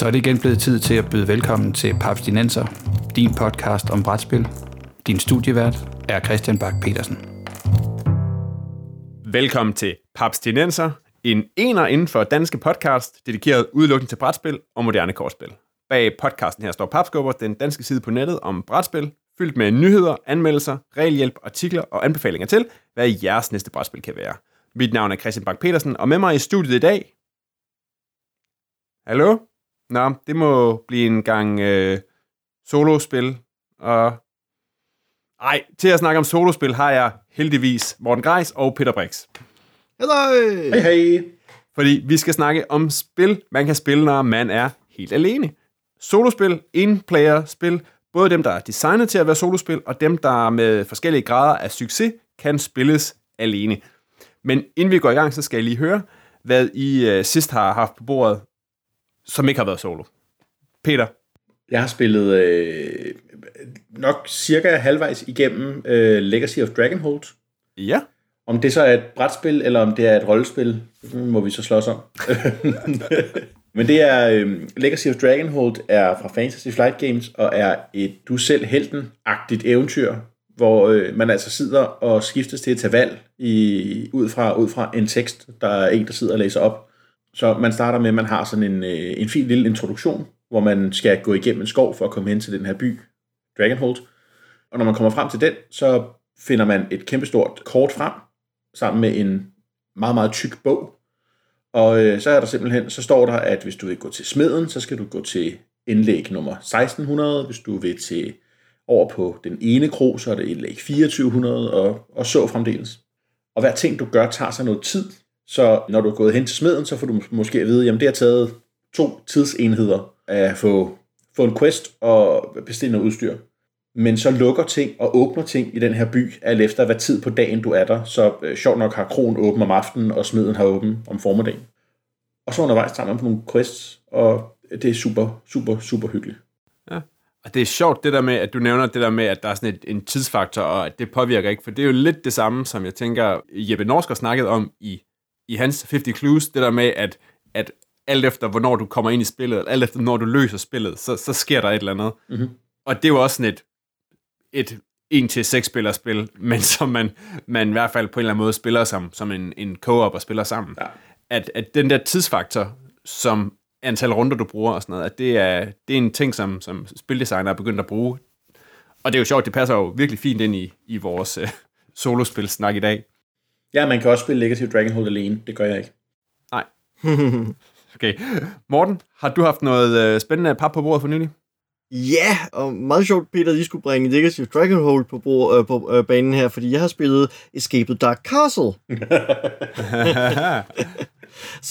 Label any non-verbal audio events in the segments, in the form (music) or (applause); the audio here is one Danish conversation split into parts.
Så er det igen blevet tid til at byde velkommen til Papstinenser, din podcast om brætspil. Din studievært er Christian Bak petersen Velkommen til Papstinenser, en ener inden for danske podcast, dedikeret udelukkende til brætspil og moderne kortspil. Bag podcasten her står Papskubber, den danske side på nettet om brætspil, fyldt med nyheder, anmeldelser, regelhjælp, artikler og anbefalinger til, hvad jeres næste brætspil kan være. Mit navn er Christian Bak petersen og med mig i studiet i dag... Hallo? Nå, det må blive en gang øh, solospil, og... Ej, til at snakke om solospil har jeg heldigvis Morten Greis og Peter Brix. Hello! Hej hej! Fordi vi skal snakke om spil, man kan spille, når man er helt alene. Solospil, in-player-spil, både dem, der er designet til at være solospil, og dem, der med forskellige grader af succes kan spilles alene. Men inden vi går i gang, så skal jeg lige høre, hvad I øh, sidst har haft på bordet, som ikke har været solo. Peter? Jeg har spillet øh, nok cirka halvvejs igennem øh, Legacy of Dragonhold. Ja. Om det så er et brætspil, eller om det er et rollespil, må vi så slås om. (laughs) Men det er øh, Legacy of Dragonhold er fra Fantasy Flight Games, og er et du selv helten-agtigt eventyr, hvor øh, man altså sidder og skiftes til at tage valg i, ud, fra, ud fra en tekst, der er en, der sidder og læser op. Så man starter med, at man har sådan en, øh, en fin lille introduktion, hvor man skal gå igennem en skov for at komme hen til den her by, Dragonhold. Og når man kommer frem til den, så finder man et kæmpestort kort frem, sammen med en meget, meget tyk bog. Og øh, så er der simpelthen, så står der, at hvis du vil gå til smeden, så skal du gå til indlæg nummer 1600. Hvis du vil til over på den ene krog, så er det indlæg 2400, og, og så fremdeles. Og hver ting, du gør, tager sig noget tid. Så når du er gået hen til smeden, så får du måske at vide, jamen det har taget to tidsenheder at få, få en quest og bestille noget udstyr. Men så lukker ting og åbner ting i den her by, alt efter hvad tid på dagen du er der. Så øh, sjovt nok har kronen åben om aftenen, og smeden har åben om formiddagen. Og så undervejs tager man på nogle quests, og det er super, super, super hyggeligt. Ja. Og det er sjovt det der med, at du nævner det der med, at der er sådan et, en tidsfaktor, og at det påvirker ikke, for det er jo lidt det samme, som jeg tænker, Jeppe Norsk har snakket om i, i hans 50 Clues, det der med, at, at alt efter, hvornår du kommer ind i spillet, eller alt efter, når du løser spillet, så, så sker der et eller andet. Mm-hmm. Og det er jo også sådan et, et 1-6 spillerspil, men som man, man i hvert fald på en eller anden måde spiller som, som en, en co-op og spiller sammen. Ja. At, at den der tidsfaktor, som antal runder, du bruger og sådan noget, at det er, det er en ting, som, som spildesigner er begyndt at bruge. Og det er jo sjovt, det passer jo virkelig fint ind i, i vores uh, solospil-snak i dag. Ja, man kan også spille Legacy of Dragonhold alene. Det gør jeg ikke. Nej. (laughs) okay. Morten, har du haft noget uh, spændende pap på bordet for nylig? Ja, og meget sjovt, Peter, de skulle bringe Legacy of Dragonhold på, bord, øh, på øh, banen her, fordi jeg har spillet Escape the Dark Castle. (laughs)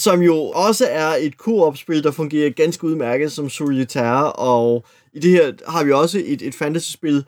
som jo også er et co-op-spil, der fungerer ganske udmærket som solitaire, og i det her har vi også et, et fantasy-spil,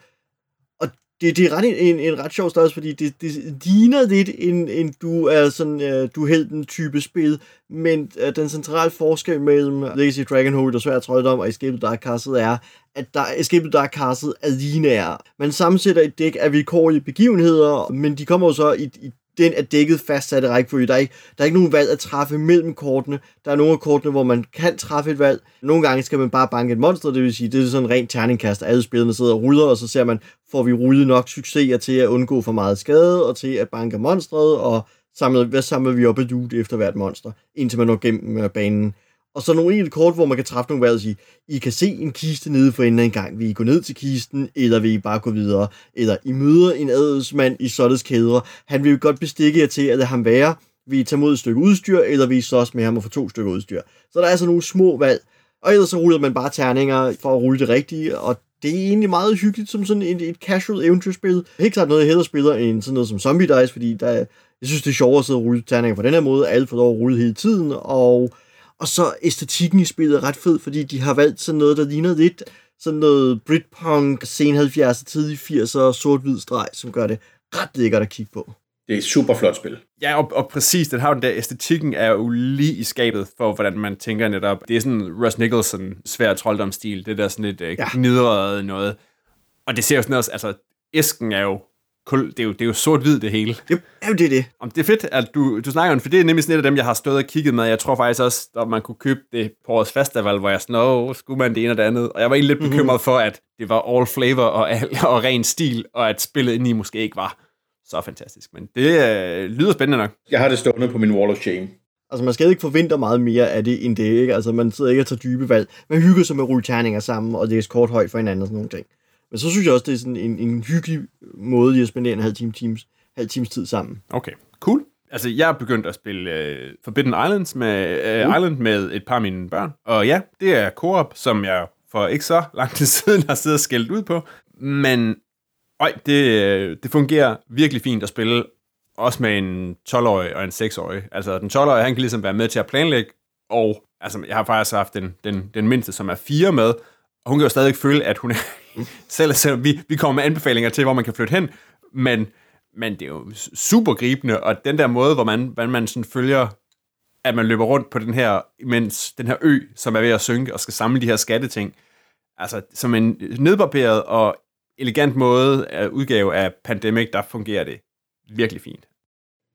det, det er ret en, en ret sjov størrelse, fordi det, det ligner lidt en, en du er sådan, uh, du helten den type spil, men uh, den centrale forskel mellem Legacy Dragonhold og Svært Trolddom og Escape the Dark Castle er, at der, Escape the Dark Castle er lineær. Man sammensætter et dæk af vilkårlige begivenheder, men de kommer jo så i, i den er dækket fastsatte rækkefølge. Der er, ikke, der er ikke nogen valg at træffe mellem kortene. Der er nogle af kortene, hvor man kan træffe et valg. Nogle gange skal man bare banke et monster, det vil sige, det er sådan en ren terningkast. Alle spillerne sidder og ruller, og så ser man, får vi rullet nok succeser til at undgå for meget skade, og til at banke monstret, og samler, hvad samler vi op et loot efter hvert monster, indtil man når gennem øh, banen. Og så nogle enkelte kort, hvor man kan træffe nogle valg og sige, I kan se en kiste nede for enden af en gang. Vil I gå ned til kisten, eller vil I bare gå videre? Eller I møder en adelsmand i således kæder. Han vil jo godt bestikke jer til at lade ham være. Vil I tage mod et stykke udstyr, eller vil I slås med ham og få to stykker udstyr? Så der er altså nogle små valg. Og ellers så ruller man bare terninger for at rulle det rigtige, og det er egentlig meget hyggeligt som sådan et, et casual eventyrspil. Helt klart noget, jeg hellere spiller end sådan noget som Zombie Dice, fordi der, jeg synes, det er sjovere at sidde og rulle terninger på den her måde. Alle får lov at rulle hele tiden, og og så æstetikken i spillet er ret fed, fordi de har valgt sådan noget, der ligner lidt sådan noget Britpunk, sen 70'er, tidlig 80'er, sort-hvid streg, som gør det ret lækkert at kigge på. Det er et super flot spil. Ja, og, og præcis, den har den der æstetikken er jo lige i skabet for, hvordan man tænker netop. Det er sådan Russ Nicholson svær trolddomsstil, det der sådan lidt øh, ja. noget. Og det ser jo sådan også, altså æsken er jo kul, det, er jo, det er jo sort-hvid det hele. Det er det. Om det er fedt, at du, du snakker om, for det er nemlig sådan et af dem, jeg har stået og kigget med. Jeg tror faktisk også, at man kunne købe det på årets festival, hvor jeg sådan, åh, skulle man det ene og det andet. Og jeg var egentlig lidt bekymret for, at det var all flavor og, al, og ren stil, og at spillet indeni måske ikke var så fantastisk. Men det øh, lyder spændende nok. Jeg har det stående på min wall of shame. Altså, man skal ikke forvente meget mere af det, end det, ikke? Altså, man sidder ikke og tager dybe valg. Man hygger sig med at rulle terninger sammen, og læse kort højt for hinanden og sådan nogle ting. Men så synes jeg også, det er sådan en, en hyggelig måde spendere en halv time, times, halv times tid sammen. Okay, cool. Altså, jeg er begyndt at spille øh, Forbidden Islands med, øh, uh. Island med et par af mine børn. Og ja, det er co-op, som jeg for ikke så lang tid (laughs) siden har siddet og skældt ud på. Men øj, det, øh, det fungerer virkelig fint at spille, også med en 12-årig og en 6-årig. Altså, den 12-årige, han kan ligesom være med til at planlægge, og altså, jeg har faktisk haft den, den, den mindste, som er fire med, og hun kan jo stadig føle, at hun er, (laughs) selv selvom vi, vi kommer med anbefalinger til, hvor man kan flytte hen, men, men det er jo super gribende, og den der måde, hvor man, hvordan man sådan følger, at man løber rundt på den her, mens den her ø, som er ved at synke, og skal samle de her skatteting, altså som en nedbarberet og elegant måde af udgave af Pandemic, der fungerer det virkelig fint.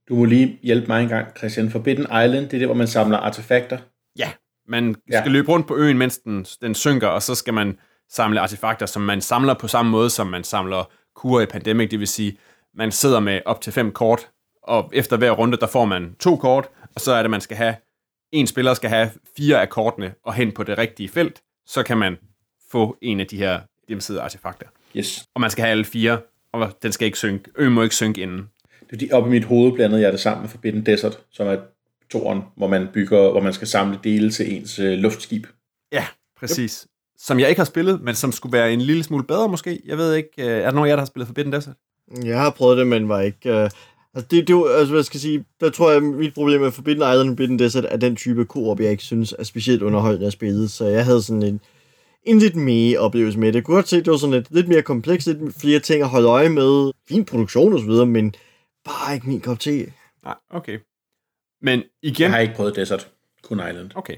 Du må lige hjælpe mig en gang, Christian. Forbidden Island, det er det, hvor man samler artefakter. Ja, man skal ja. løbe rundt på øen, mens den, den synker, og så skal man samle artefakter, som man samler på samme måde, som man samler kurer i Pandemic. Det vil sige, man sidder med op til fem kort, og efter hver runde, der får man to kort, og så er det, man skal have, en spiller skal have fire af kortene, og hen på det rigtige felt, så kan man få en af de her hjemmeside artefakter. Yes. Og man skal have alle fire, og den skal ikke synke. Øen må ikke synke inden. Det er fordi, op i mit hoved blandede jeg det sammen med Forbidden Desert, som er toren, hvor man bygger, hvor man skal samle dele til ens øh, luftskib. Ja, præcis. Yep. Som jeg ikke har spillet, men som skulle være en lille smule bedre måske. Jeg ved ikke, øh, er der nogen af jer, der har spillet Forbidden Desert? Jeg har prøvet det, men var ikke... Uh... Altså, det, det, altså, hvad skal jeg sige, der tror jeg, mit problem med Forbidden Island og Forbidden Desert er den type koop, jeg ikke synes er specielt underholdende at spille, så jeg havde sådan en, en lidt mere oplevelse med det. Jeg kunne godt se, at det var sådan lidt, lidt mere komplekst, lidt flere ting at holde øje med, fin produktion og så videre, men bare ikke min kop te. Nej, okay. Men igen... Jeg har ikke prøvet Desert, kun Island. Okay.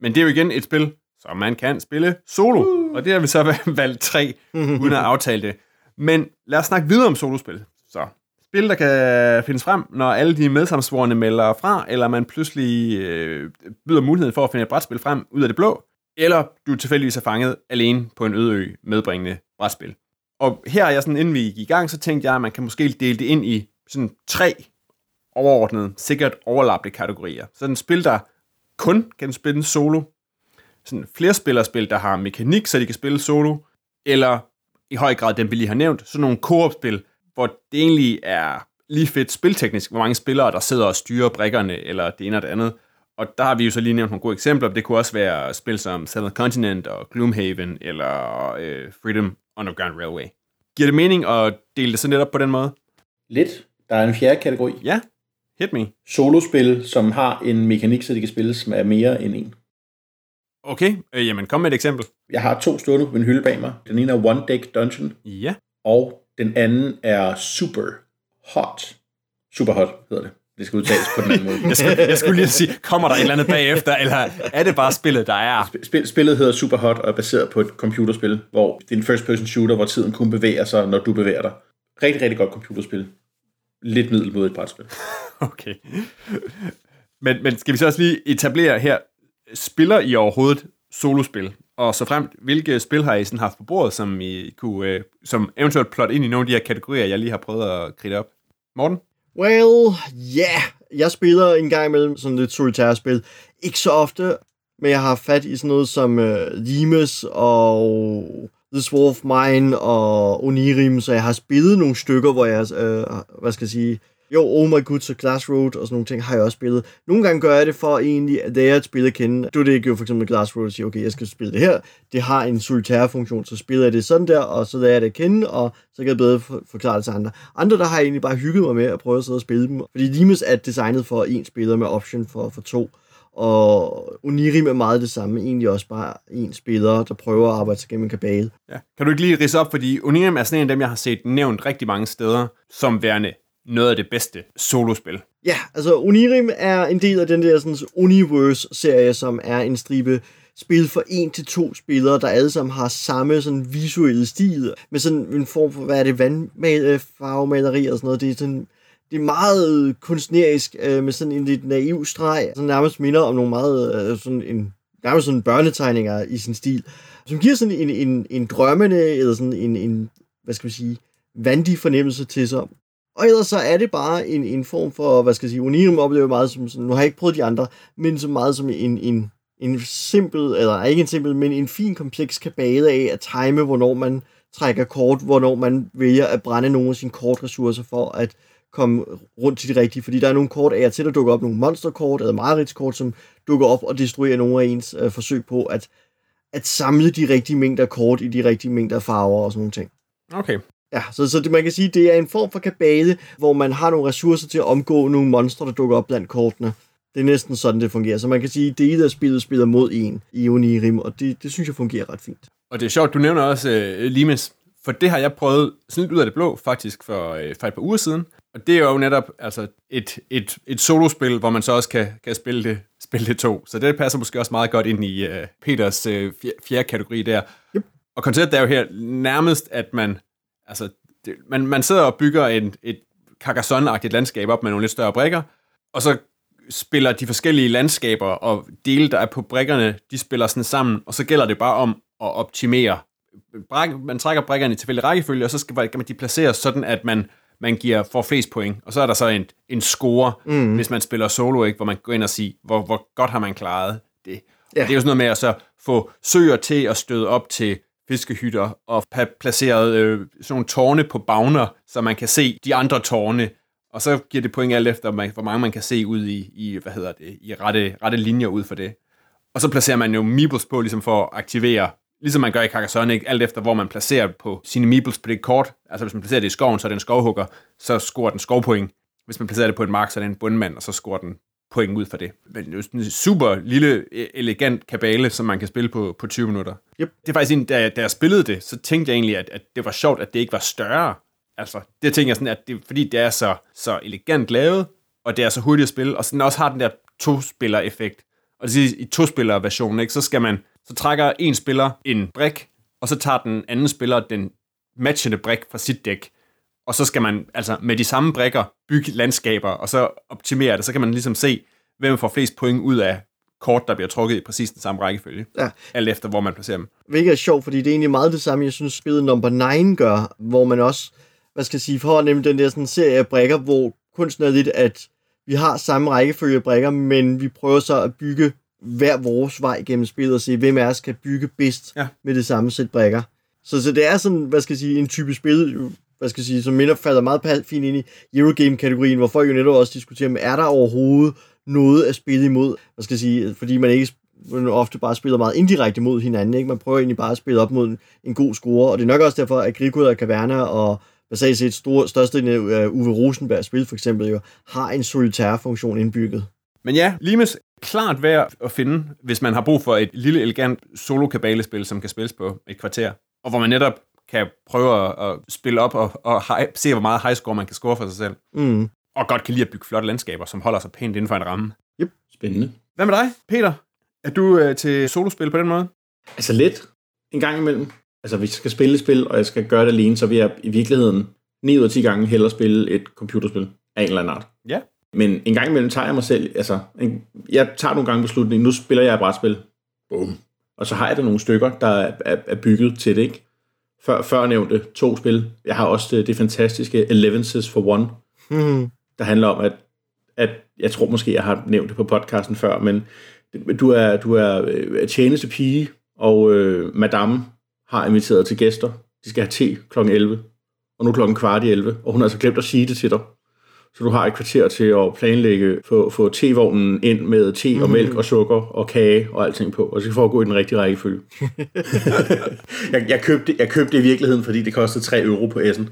Men det er jo igen et spil, som man kan spille solo. Uh. Og det har vi så (laughs) valgt tre, uden at aftale det. Men lad os snakke videre om solospil. Så spil, der kan findes frem, når alle de medsamsvorene melder fra, eller man pludselig øh, byder muligheden for at finde et brætspil frem ud af det blå, eller du tilfældigvis er fanget alene på en øde ø medbringende brætspil. Og her er jeg sådan, inden vi gik i gang, så tænkte jeg, at man kan måske dele det ind i sådan tre overordnede, sikkert overlappende kategorier. Så den spil, der kun kan spille solo, sådan flere spillerspil, der har mekanik, så de kan spille solo, eller i høj grad dem, vi lige har nævnt, sådan nogle koop-spil, hvor det egentlig er lige fedt spilteknisk, hvor mange spillere, der sidder og styrer brækkerne, eller det ene eller det andet. Og der har vi jo så lige nævnt nogle gode eksempler. Det kunne også være spil som Seventh Continent og Gloomhaven, eller øh, Freedom Underground Railway. Giver det mening at dele det så netop på den måde? Lidt. Der er en fjerde kategori. Ja, hit me. Solospil, som har en mekanik, så de kan spilles med mere end en. Okay, øh, jamen kom med et eksempel. Jeg har to stående på min hylde bag mig. Den ene er One Deck Dungeon, Ja. og den anden er Super Hot. Super Hot hedder det. Det skal udtales på den anden måde. (laughs) Jeg skulle, jeg skulle lige sige, kommer der et eller andet bagefter, eller er det bare spillet, der er? Spil, spillet hedder Super Hot og er baseret på et computerspil, hvor det er en first-person shooter, hvor tiden kun bevæger sig, når du bevæger dig. Rigtig, rigtig godt computerspil. Lidt middelmodigt brætspil. (laughs) Okay. Men, men skal vi så også lige etablere her, spiller I overhovedet solospil? Og så frem, hvilke spil har I sådan haft på bordet, som I kunne, øh, som eventuelt plotte ind i nogle af de her kategorier, jeg lige har prøvet at kridte op? Morten? Well, ja. Yeah. Jeg spiller en gang imellem sådan lidt solitære spil. Ikke så ofte, men jeg har fat i sådan noget som øh, Limes og This War of Mine og Onirim, så jeg har spillet nogle stykker, hvor jeg, øh, hvad skal jeg sige, jo, Oh My god, så Glass Road og sådan nogle ting har jeg også spillet. Nogle gange gør jeg det for egentlig at lære et spil at kende. Du det ikke jo for eksempel Glass Road og siger, okay, jeg skal spille det her. Det har en solitær funktion, så spiller jeg det sådan der, og så lærer jeg det at kende, og så kan jeg bedre forklare det til andre. Andre, der har jeg egentlig bare hygget mig med at prøve at sidde og spille dem. Fordi Limes er designet for en spiller med option for, for to. Og Unirim er meget det samme, egentlig også bare en spiller, der prøver at arbejde sig gennem en kabale. Ja. Kan du ikke lige rise op, fordi Unirim er sådan en af dem, jeg har set nævnt rigtig mange steder, som værende noget af det bedste solospil. Ja, altså Unirim er en del af den der sådan, Universe-serie, som er en stribe spil for en til to spillere, der alle sammen har samme sådan visuelle stil, med sådan en form for, hvad er det, vandfarvemaleri øh, og sådan noget. Det er sådan, det er meget kunstnerisk, øh, med sådan en lidt naiv streg, som nærmest minder om nogle meget, øh, sådan en, nærmest sådan børnetegninger i sin stil, som giver sådan en, en, en drømmende, eller sådan en, en, hvad skal man sige, vandig fornemmelse til sig. Og ellers så er det bare en, en form for, hvad skal jeg sige, Unirum oplever meget som, sådan, nu har jeg ikke prøvet de andre, men så meget som en, en, en simpel, eller ikke en simpel, men en fin kompleks kabale af at time, hvornår man trækker kort, hvornår man vælger at brænde nogle af sine kortressourcer for at komme rundt til de rigtige, fordi der er nogle kort af til, der dukker op nogle monsterkort eller mareridskort, som dukker op og destruerer nogle af ens øh, forsøg på at, at samle de rigtige mængder kort i de rigtige mængder farver og sådan nogle ting. Okay. Ja, så, så det, man kan sige, det er en form for kabale, hvor man har nogle ressourcer til at omgå nogle monstre, der dukker op blandt kortene. Det er næsten sådan, det fungerer. Så man kan sige, at dele af spillet spiller mod en i Unirim, og det, det synes jeg fungerer ret fint. Og det er sjovt, du nævner også uh, Limes, for det har jeg prøvet sådan lidt ud af det blå, faktisk for, uh, for et par uger siden. Og det er jo netop altså, et, et, et solospil, hvor man så også kan, kan spille, det, spille det to. Så det passer måske også meget godt ind i uh, Peters uh, fjerde kategori der. Yep. Og konceptet er jo her nærmest, at man, altså, det, man, man sidder og bygger en, et Carcassonne-agtigt landskab op med nogle lidt større brikker, og så spiller de forskellige landskaber og dele, der er på brikkerne, de spiller sådan sammen, og så gælder det bare om at optimere. Man trækker brikkerne i tilfældig rækkefølge, og så skal man de placeres sådan, at man, man giver for flest point. Og så er der så en, en score, mm. hvis man spiller solo, ikke, hvor man går ind og siger, hvor, hvor godt har man klaret det. Ja. Og det er jo sådan noget med at så få søer til at støde op til fiskehytter og placeret øh, sådan nogle tårne på bagner, så man kan se de andre tårne, og så giver det point alt efter, hvor mange man kan se ud i, i hvad hedder det, i rette, rette linjer ud for det. Og så placerer man jo meeples på, ligesom for at aktivere, ligesom man gør i Carcassonne, ikke? alt efter hvor man placerer på sine meeples på det kort. Altså hvis man placerer det i skoven, så er det en skovhugger, så scorer den skovpoint. Hvis man placerer det på en mark, så er det en bundmand, og så scorer den point ud for det. Men det er en super lille, e- elegant kabale, som man kan spille på, på 20 minutter. Yep. Det er faktisk en, da, jeg, da jeg spillede det, så tænkte jeg egentlig, at, at det var sjovt, at det ikke var større. Altså, det tænker jeg sådan, at det, fordi det er så, så elegant lavet, og det er så hurtigt at spille, og sådan også har den der to-spiller-effekt. Og det siger, i to-spiller-versionen, ikke, så skal man, så trækker en spiller en brik, og så tager den anden spiller den matchende brik fra sit dæk, og så skal man altså med de samme brikker bygge landskaber, og så optimere det. Så kan man ligesom se, hvem får flest point ud af kort, der bliver trukket i præcis den samme rækkefølge. Ja. Alt efter, hvor man placerer dem. Hvilket er sjovt, fordi det er egentlig meget det samme, jeg synes, spillet number 9 gør, hvor man også, hvad skal jeg sige, for nemlig den der sådan serie af brækker, hvor kunsten er lidt, at vi har samme rækkefølge af brækker, men vi prøver så at bygge hver vores vej gennem spillet og se, hvem af os kan bygge bedst Ja. med det samme sæt brækker. Så, så det er sådan, hvad skal jeg sige, en type spil, hvad skal jeg sige, som minder falder meget fint ind i Eurogame-kategorien, hvor folk jo netop også diskuterer, men er der overhovedet noget at spille imod? Hvad skal jeg sige, fordi man ikke man ofte bare spiller meget indirekte mod hinanden, ikke? Man prøver egentlig bare at spille op mod en, en god score, og det er nok også derfor, at Agricola og Caverna og basalt set store, største af Uwe Rosenbergs spil for eksempel jo, har en solitær funktion indbygget. Men ja, Limes klart værd at finde, hvis man har brug for et lille, elegant solo-kabalespil, som kan spilles på et kvarter, og hvor man netop kan prøve at, at spille op og, og high, se, hvor meget high score man kan score for sig selv. Mm. Og godt kan lide at bygge flotte landskaber, som holder sig pænt inden for en ramme. Spændende. Hvad med dig, Peter? Er du øh, til solospil på den måde? Altså lidt en gang imellem. Altså hvis jeg skal spille et spil, og jeg skal gøre det alene, så vil jeg i virkeligheden 9 ud af 10 gange hellere spille et computerspil af en eller anden art. Ja. Men en gang imellem tager jeg mig selv, altså, en, jeg tager nogle gange beslutningen, nu spiller jeg et brætspil. Boom. Og så har jeg da nogle stykker, der er, er, er bygget til det, ikke? Før, før nævnte to spil. Jeg har også det, det fantastiske Elevenses for One, Mm. der handler om, at, at jeg tror måske, jeg har nævnt det på podcasten før, men du er, du er øh, tjeneste pige, og øh, madame har inviteret til gæster. De skal have te kl. 11, og nu klokken kvart i 11, og hun har altså glemt at sige det til dig. Så du har et kvarter til at planlægge, få, få tevognen ind med te og mælk og sukker og kage og alting på, og så får gå i den rigtige rækkefølge. (laughs) jeg, jeg, købte, jeg købte det i virkeligheden, fordi det kostede 3 euro på Essen.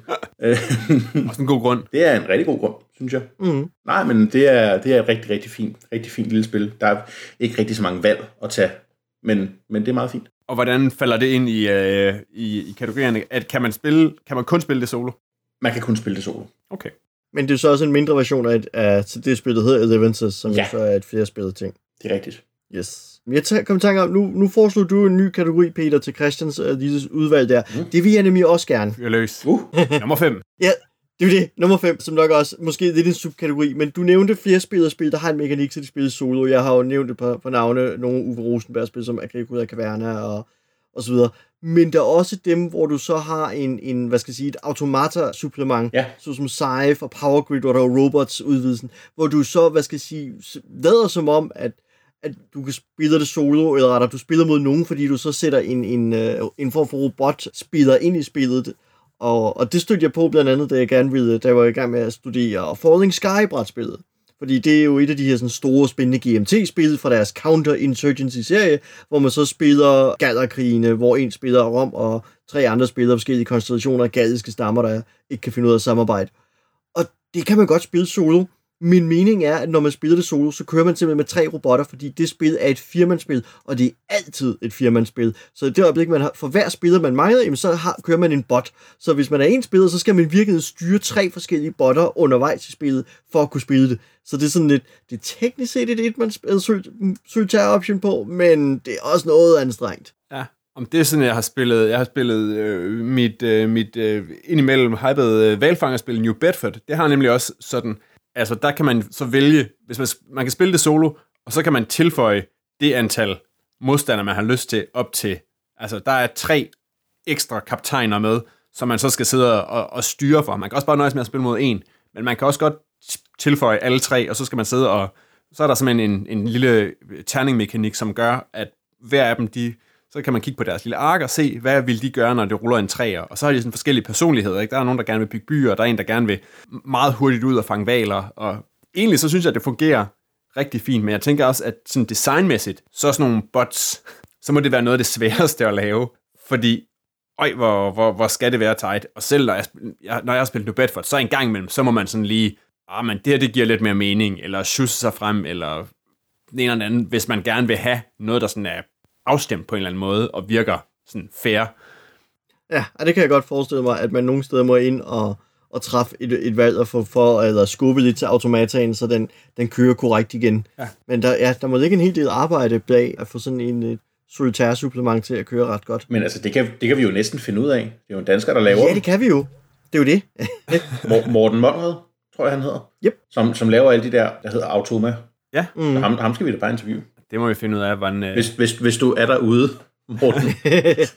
(laughs) Også en god grund. det er en rigtig god grund, synes jeg. Mm. Nej, men det er, det er et rigtig, rigtig fint, rigtig fint lille spil. Der er ikke rigtig så mange valg at tage, men, men det er meget fint. Og hvordan falder det ind i, øh, i, i kategorierne? At kan man, spille, kan man kun spille det solo? Man kan kun spille det solo. Okay. Men det er så også en mindre version af, af det spil, der hedder Elevenses, som Ja. så er et flere spillet ting. Det er rigtigt. Yes. Jeg tager, kom i tanke om, nu, nu foreslår du en ny kategori, Peter, til Christians uh, lille udvalg der. Mm. Det vil jeg nemlig også gerne. Fyr løs. Uh. (laughs) Nummer 5. Ja, det er det. Nummer 5, som nok også måske lidt en subkategori, men du nævnte flere spil og spil, der har en mekanik til de spil solo. Jeg har jo nævnt et par, par navne, nogle Uwe Rosenberg spil, som Agrikoda Caverna og, og så videre. Men der er også dem, hvor du så har en, en hvad skal jeg sige, et automata-supplement, Ja. såsom Scythe og Power Grid, hvor der er robots udvidelsen, hvor du så, hvad skal jeg sige, lader som om, at at du kan spille det solo, eller rettere, du spiller mod nogen, fordi du så sætter en, en, øh, en form for robot-spiller ind i spillet. Og, og det stødte jeg på blandt andet, da jeg gerne ville, da jeg var i gang med at studere Falling Sky-brætspillet. Fordi det er jo et af de her sådan store, spændende GMT-spil fra deres Counter-Insurgency-serie, hvor man så spiller gallerkrigene, hvor en spiller Rom, og tre andre spiller forskellige konstellationer af galliske stammer, der ikke kan finde ud af at samarbejde. Og det kan man godt spille solo. Min mening er, at når man spiller det solo, så kører man simpelthen med tre robotter, fordi det spil er et firmandsspil, og det er altid et firmandsspil. Så i det øjeblik, man har, for hver spiller, man mangler, jamen, så har, kører man en bot. Så hvis man er en spiller, så skal man virkelig styre tre forskellige botter undervejs i spillet, for at kunne spille det. Så det er sådan lidt, det er teknisk set et et-man option på, men det er også noget anstrengt. Ja. Om det er sådan, jeg har spillet, jeg har spillet øh, mit, øh, mit øh, indimellem hyped øh, valfangerspil New Bedford. Det har nemlig også sådan, altså der kan man så vælge, hvis man, man kan spille det solo, og så kan man tilføje det antal modstandere, man har lyst til, op til. Altså der er tre ekstra kaptajner med, som man så skal sidde og, og styre for. Man kan også bare nøjes med at spille mod en, men man kan også godt tilføje alle tre, og så skal man sidde og, så er der simpelthen en, en lille terningmekanik, som gør, at hver af dem, de, så kan man kigge på deres lille ark og se, hvad vil de gøre, når det ruller en træer. Og så har de sådan forskellige personligheder. Ikke? Der er nogen, der gerne vil bygge byer, og der er en, der gerne vil meget hurtigt ud og fange valer. Og egentlig så synes jeg, at det fungerer rigtig fint, men jeg tænker også, at sådan designmæssigt, så er sådan nogle bots, (laughs) så må det være noget af det sværeste at lave, fordi øj, hvor, hvor, hvor skal det være tight. Og selv når jeg, jeg, når jeg har spillet New Bedford, så en gang imellem, så må man sådan lige, ah, men det her, det giver lidt mere mening, eller sjusse sig frem, eller den ene eller anden, hvis man gerne vil have noget, der sådan er afstemt på en eller anden måde, og virker sådan fair. Ja, og det kan jeg godt forestille mig, at man nogle steder må ind og, og træffe et, et valg og få for, eller skubbe lidt til automataen, så den, den kører korrekt igen. Ja. Men der, ja, der må ligge en hel del arbejde bag at få sådan en solitær supplement til at køre ret godt. Men altså, det kan, det kan vi jo næsten finde ud af. Det er jo en dansker, der laver Ja, det kan vi jo. Det er jo det. (laughs) Mor- Morten Monrad, tror jeg, han hedder. Yep. Som, som laver alle de der, der hedder Automa. Ja, Mm. Ham, ham skal vi da bare interviewe. Det må vi finde ud af, hvordan... Øh, Hvis, hvis, hvis du er derude, Morten,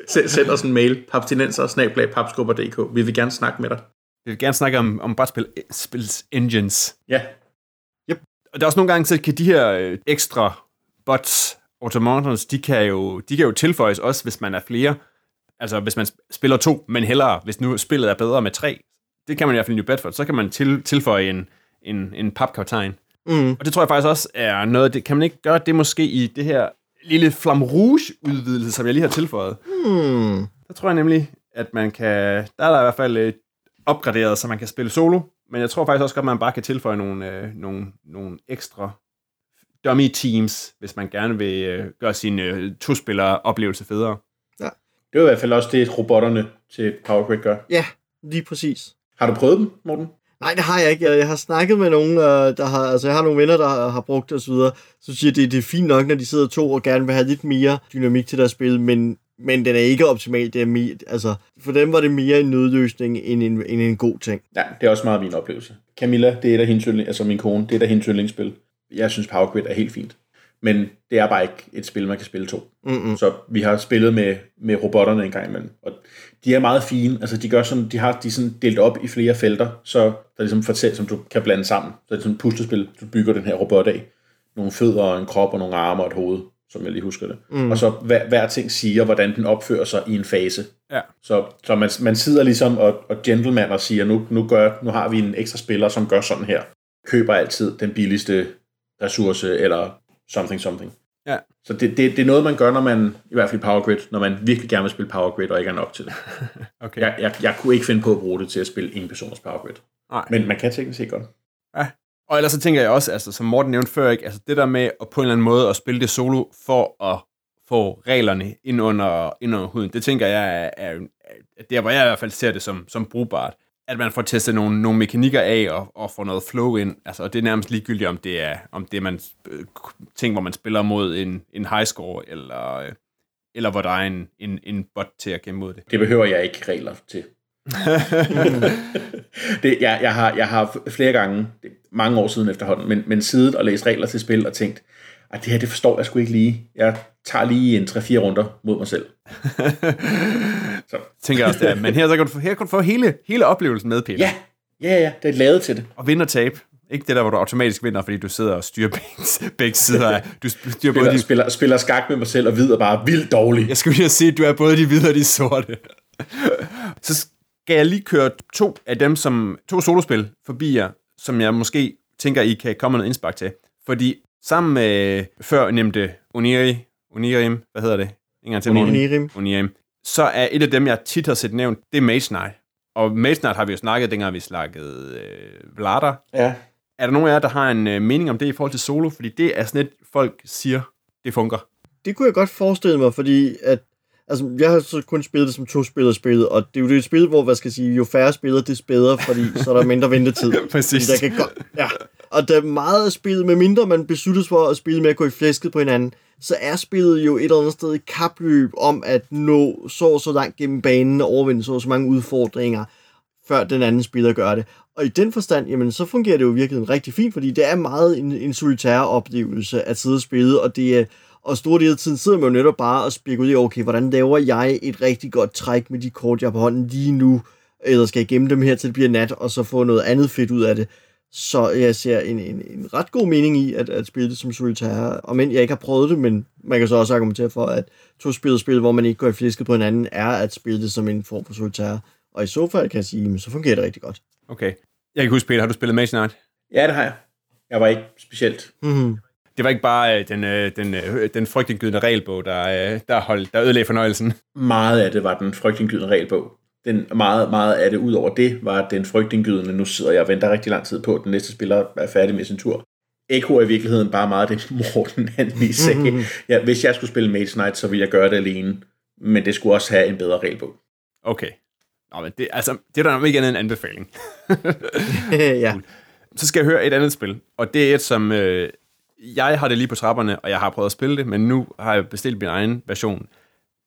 (laughs) send, os en mail, papstinenser, snablag, papskubber.dk. Vi vil gerne snakke med dig. vi vil gerne snakke om, om brætspil spils engines. Ja, Og der er også nogle gange, så kan de her øh, ekstra bots, automatons, de kan, jo, de kan jo tilføjes også, hvis man er flere. Altså, hvis man sp- spiller to, men hellere, hvis nu spillet er bedre med tre. Det kan man i hvert fald i New Bedford. Så kan man til, tilføje en, en, en papkaptajn. Mm. Og det tror jeg faktisk også er noget det. Kan man ikke gøre det måske i det her lille Flam Rouge-udvidelse, som jeg lige har tilføjet? Hmm. Der tror jeg nemlig, at man kan... Der er der i hvert fald øh, opgraderet, så man kan spille solo. Men jeg tror faktisk også godt, at man bare kan tilføje nogle, øh, nogle, nogle ekstra dummy teams, hvis man gerne vil øh, gøre sin øh, to-spillere oplevelse federe. det er i hvert fald også det, robotterne til Power Grid gør. Ja, lige præcis. Har du prøvet dem, Morten? Nej, det har jeg ikke. Jeg, jeg har snakket med nogen, øh, der har, altså jeg har nogle venner, der har, har brugt det og så siger det, det er fint nok, når de sidder to og gerne vil have lidt mere dynamik til deres spil, men, men den er ikke optimal. Det er mere, altså, for dem var det mere en nødløsning end en, end en god ting. Ja, det er også meget min oplevelse. Camilla, det er af hendes altså min kone, det er af hendes yndlingsspil. Jeg synes Power Grid er helt fint. Men det er bare ikke et spil, man kan spille to. Mm-mm. Så vi har spillet med, med robotterne en gang imellem. Og de er meget fine. Altså de gør sådan, de har de sådan delt op i flere felter, så der ligesom fortæl, som du kan blande sammen. Så det er sådan et puslespil, du bygger den her robot af. Nogle fødder, og en krop og nogle arme og et hoved, som jeg lige husker det. Mm. Og så hver, hver ting siger, hvordan den opfører sig i en fase. Ja. Så, så man, man sidder ligesom og, og gentleman og siger, nu, nu, gør, nu har vi en ekstra spiller, som gør sådan her. Køber altid den billigste ressource, eller something something. Ja. Så det, det, det er noget, man gør, når man, i hvert fald i Power Grid, når man virkelig gerne vil spille Power Grid, og ikke er nok til det. (laughs) Okay. Jeg, jeg, jeg kunne ikke finde på at bruge det til at spille en personers Power Grid. Nej. Men man kan teknisk set godt. Og ellers så tænker jeg også, altså, som Morten nævnte før, ikke? Altså, det der med at på en eller anden måde at spille det solo for at få reglerne ind under, ind under huden, det tænker jeg er, er, er der, hvor jeg i hvert fald ser det som, som brugbart. At man får testet nogle, nogle mekanikker af og, og får noget flow ind. Altså, og det er nærmest ligegyldigt, om det er om det er man øh, ting, hvor man spiller mod en, en high score, eller, øh, eller hvor der er en, en, en bot til at kæmpe mod det. Det behøver jeg ikke regler til. (laughs) det, jeg, jeg, har, jeg har flere gange, mange år siden efterhånden, men, men siddet og læst regler til spil og tænkt, at det her, det forstår jeg sgu ikke lige. Jeg tager lige en 3-4 runder mod mig selv. (laughs) så. Tænker jeg også, det. Men her, så kan du, få, her kan du få hele, hele oplevelsen med, Peter. Ja, ja, ja, det er lavet til det. Og vinde og tabe. Ikke det der, hvor du automatisk vinder, fordi du sidder og styrer begge, (laughs) begge sider af. Du styrer spiller, både de... spiller, spiller skak med mig selv og videre bare vildt dårligt. Jeg skulle lige sige, at du er både de hvide og de sorte. så skal jeg lige køre to af dem, som to solospil forbi jer, som jeg måske tænker, I kan komme noget indspark til. Fordi sammen med før nemte Oniri, Onirim, hvad hedder det? Ingen til Onirim. Onirim. Så er et af dem, jeg tit har set nævnt, det er Mage Knight. Og Mage Knight har vi jo snakket, dengang vi snakkede øh, Vlader. Ja. Er der nogen af jer, der har en øh, mening om det i forhold til solo? Fordi det er sådan et, folk siger, det fungerer. Det kunne jeg godt forestille mig, fordi at Altså, jeg har så kun spillet det som to spillere spillet, og det er jo det et spil, hvor, hvad skal jeg sige, jo færre spillere, det er bedre, fordi så er der mindre ventetid. (laughs) Præcis. Der kan godt, ja. Og der er meget af spillet, med mindre man besluttes for at spille med at gå i flæsket på hinanden, så er spillet jo et eller andet sted et kapløb om at nå så og så langt gennem banen og overvinde så og så mange udfordringer, før den anden spiller gør det. Og i den forstand, jamen, så fungerer det jo virkelig rigtig fint, fordi det er meget en, en solitær oplevelse at sidde og spille, og det er, og store del af tiden sidder man jo netop bare og spekulerer, okay, hvordan laver jeg et rigtig godt træk med de kort, jeg har på hånden lige nu, eller skal jeg gemme dem her til det bliver nat, og så få noget andet fedt ud af det. Så jeg ser en, en, en ret god mening i at, at spille det som solitaire, og men jeg ikke har prøvet det, men man kan så også argumentere for, at to spil spil, hvor man ikke går i flæsket på hinanden, er at spille det som en form for solitaire. Og i så fald kan jeg sige, så fungerer det rigtig godt. Okay. Jeg kan huske, Peter, har du spillet Mage Knight? Ja, det har jeg. Jeg var ikke specielt. Mm-hmm. Det var ikke bare øh, den, øh, den, øh, den frygtindgydende regelbog, der, øh, der, holdt, der ødelagde fornøjelsen. Meget af det var den frygtindgydende regelbog. Den, meget, meget af det, ud over det, var den frygtindgydende, nu sidder jeg og venter rigtig lang tid på, at den næste spiller er færdig med sin tur. Echo er i virkeligheden bare meget det, (laughs) Morten han lige sagde. Mm-hmm. Ja, hvis jeg skulle spille Mage Knight, så ville jeg gøre det alene. Men det skulle også have en bedre regelbog. Okay. Nå, men det, altså, det er der ikke andet en anbefaling. (laughs) ja. Så skal jeg høre et andet spil, og det er et, som øh, jeg har det lige på trapperne, og jeg har prøvet at spille det, men nu har jeg bestilt min egen version.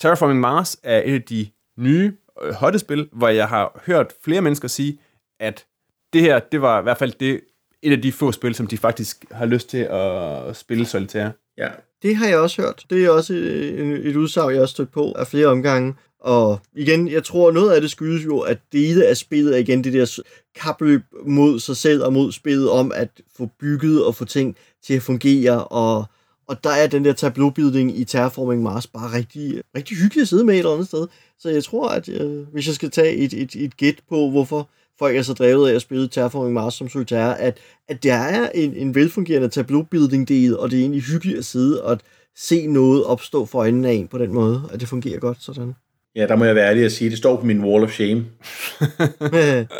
Terraforming Mars er et af de nye, hotte spil, hvor jeg har hørt flere mennesker sige, at det her, det var i hvert fald det, et af de få spil, som de faktisk har lyst til at spille solitære. Ja. Det har jeg også hørt. Det er også et, et udsagn, jeg har stødt på af flere omgange. Og igen, jeg tror, noget af det skyldes jo, at dele af spillet er igen det der kapløb mod sig selv og mod spillet om at få bygget og få ting til at fungere. Og, og der er den der tableau-building i Terraforming Mars bare rigtig, rigtig hyggelig at sidde med et eller andet sted. Så jeg tror, at øh, hvis jeg skal tage et, et, et gæt på, hvorfor folk er så drevet af at spille Terraforming Mars som solitaire, at, at der er en, en velfungerende tableau-building-del, og det er egentlig hyggeligt at sidde og se noget opstå for øjnene af en på den måde, at det fungerer godt sådan. Ja, der må jeg være ærlig at sige, det står på min wall of shame. (laughs)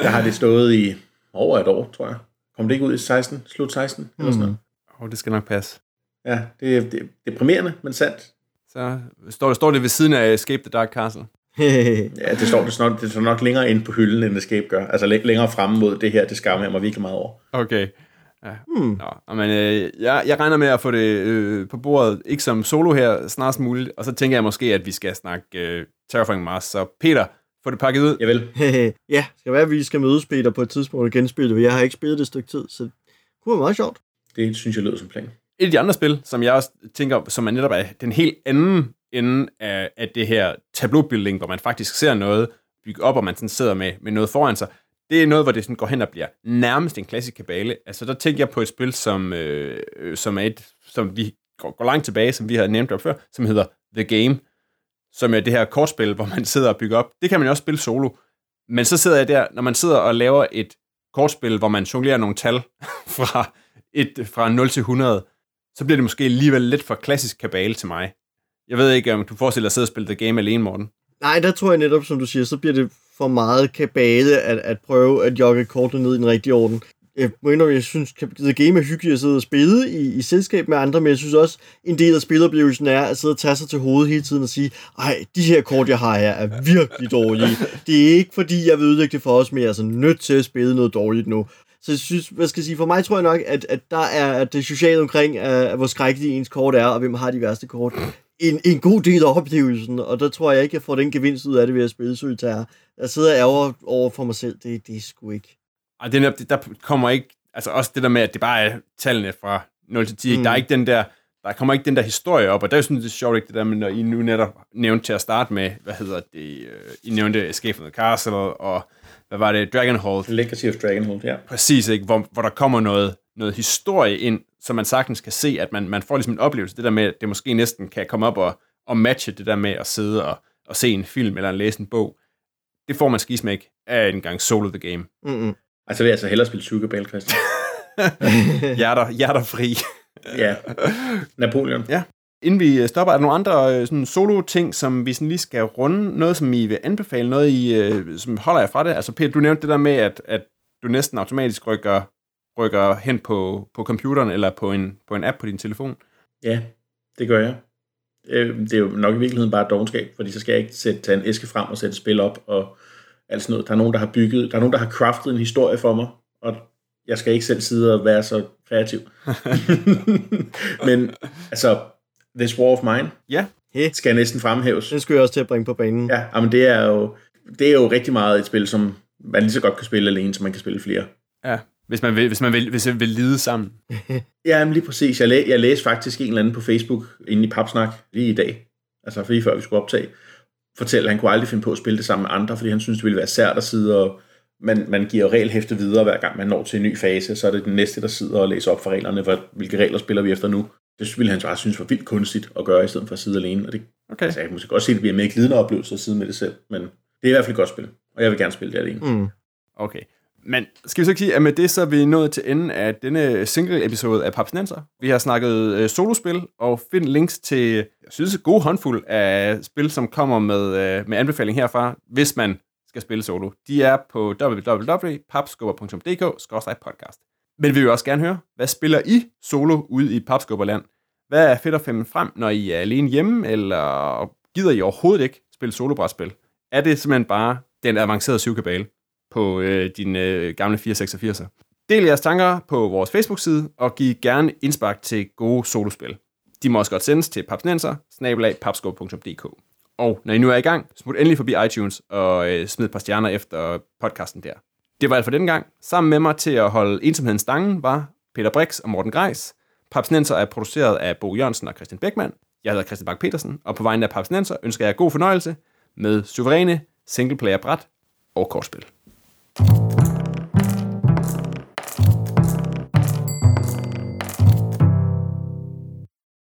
der har det stået i over et år, tror jeg. Kom det ikke ud i 16, slut 16 eller sådan noget? Oh, det skal nok passe. Ja, det er, det er deprimerende, men sandt. Så står, står det ved siden af Escape the Dark Castle. (laughs) ja, det står, det, står, det står nok længere ind på hylden, end Escape gør. Altså længere fremme mod det her, det skammer jeg mig virkelig meget over. Okay. Ja. Hmm. Nå, men, øh, jeg, jeg regner med at få det øh, på bordet, ikke som solo her, snarest muligt, og så tænker jeg måske, at vi skal snakke øh, Terraforming Mars. Så Peter, få det pakket ud. Jeg vil. (laughs) ja, det skal være, at vi skal mødes, Peter, på et tidspunkt og genspille det. Jeg har ikke spillet det et stykke tid, så det kunne være meget sjovt. Det synes jeg lyder som plan. Et af de andre spil, som jeg også tænker, som er netop er den helt anden ende af, af det her tableau-building, hvor man faktisk ser noget bygge op, og man sådan sidder med, med noget foran sig, det er noget, hvor det sådan går hen og bliver nærmest en klassisk kabale. Altså, der tænker jeg på et spil, som, øh, som er et, som vi går, går langt tilbage, som vi har nævnt op før, som hedder The Game, som er det her kortspil, hvor man sidder og bygger op. Det kan man jo også spille solo. Men så sidder jeg der, når man sidder og laver et kortspil, hvor man jonglerer nogle tal (laughs) fra, et, fra 0 til 100, så bliver det måske alligevel lidt for klassisk kabale til mig. Jeg ved ikke, om du forestiller dig at sidde og spille The Game alene, Morten. Nej, der tror jeg netop, som du siger, så bliver det for meget kabale at, at prøve at jogge kortene ned i den rigtige orden. jeg må indrømme, jeg synes, The Game er hyggeligt at sidde og spille i, i selskab med andre, men jeg synes også, en del af spiloplevelsen er at sidde og tage sig til hovedet hele tiden og sige, ej, de her kort, jeg har her, er virkelig dårlige. (laughs) Det er ikke, fordi jeg vil ødelægge det for os, men jeg er altså nødt til at spille noget dårligt nu. Så jeg synes, hvad skal jeg sige, for mig tror jeg nok, at, at der er at det sociale omkring, at, hvor skrækkelige ens kort er, og hvem har de værste kort, en, en god del af oplevelsen, og der tror jeg ikke, jeg får den gevinst ud af det ved at spille solitaire. Jeg sidder og ærger over for mig selv, det, det er sgu ikke. Og det, der, der kommer ikke, altså også det der med, at det bare er tallene fra 0 til 10, mm. der er ikke den der, der kommer ikke den der historie op, og der er jo sådan, det er sjovt ikke det der, men når I nu netop nævnte til at starte med, hvad hedder det, øh, I nævnte Escape from the Castle, og hvad var det, Dragonhold. Legacy of Dragonhold, ja. Præcis, ikke? Hvor, hvor der kommer noget, noget historie ind, så man sagtens kan se, at man, man får ligesom en oplevelse, det der med, at det måske næsten kan komme op og, og matche det der med at sidde og, og se en film eller læse en bog. Det får man skisme ikke af en gang Solo the Game. Mm-mm. Altså vil jeg altså hellere spille Sugar Bale, Christian. (laughs) hjerter, hjerter fri. ja. Napoleon. Ja. Inden vi stopper, er der nogle andre øh, sådan solo-ting, som vi sådan lige skal runde? Noget, som I vil anbefale? Noget, I, øh, som holder jeg fra det? Altså, Peter, du nævnte det der med, at, at du næsten automatisk rykker, rykker hen på, på computeren eller på en, på en app på din telefon. Ja, det gør jeg. Øh, det er jo nok i virkeligheden bare dogenskab, fordi så skal jeg ikke sætte, tage en æske frem og sætte spil op og alt sådan noget. Der er nogen, der har bygget, der er nogen, der har craftet en historie for mig, og jeg skal ikke selv sidde og være så kreativ. (laughs) Men altså, This War of Mine ja. skal næsten fremhæves. Den skulle jeg også til at bringe på banen. Ja, men det er jo, det er jo rigtig meget et spil, som man lige så godt kan spille alene, som man kan spille flere. Ja, hvis man vil, hvis man vil, hvis man vil lide sammen. (laughs) ja, men lige præcis. Jeg, læ- jeg læste faktisk en eller anden på Facebook inde i Papsnak lige i dag, altså lige før vi skulle optage, fortælle, at han kunne aldrig finde på at spille det sammen med andre, fordi han synes, det ville være sært at sidde og man, man giver regelhæfte videre, hver gang man når til en ny fase, så er det den næste, der sidder og læser op for reglerne, for hvilke regler spiller vi efter nu. Det ville han bare synes var vildt kunstigt at gøre, i stedet for at sidde alene. Og det, okay. altså, jeg kan måske godt se, at det bliver mere glidende oplevelse at sidde med det selv, men det er i hvert fald et godt spil, og jeg vil gerne spille det alene. Mm. Okay. Men skal vi så ikke sige, at med det så er vi nået til enden af denne single-episode af Papsnenser. Vi har snakket øh, solospil, og find links til, jeg synes, gode håndfuld af spil, som kommer med, øh, med anbefaling herfra, hvis man skal spille solo. De er på www.papskubber.dk-podcast. Men vi vil også gerne høre, hvad spiller I solo ude i Papskubberland? Hvad er fedt at finde frem, når I er alene hjemme, eller gider I overhovedet ikke spille solobrætspil? Er det simpelthen bare den avancerede syvkabale på øh, din øh, gamle 486'er? Del jeres tanker på vores Facebook-side, og giv gerne indspark til gode solospil. De må også godt sendes til papsnenser, Og når I nu er i gang, smut endelig forbi iTunes og øh, smid et par stjerner efter podcasten der. Det var alt for denne gang. Sammen med mig til at holde ensomheden stangen var Peter Brix og Morten Greis. Papsnenser er produceret af Bo Jørgensen og Christian Beckmann. Jeg hedder Christian Bak petersen og på vegne af Papsnenser ønsker jeg god fornøjelse med suveræne singleplayer bræt og kortspil.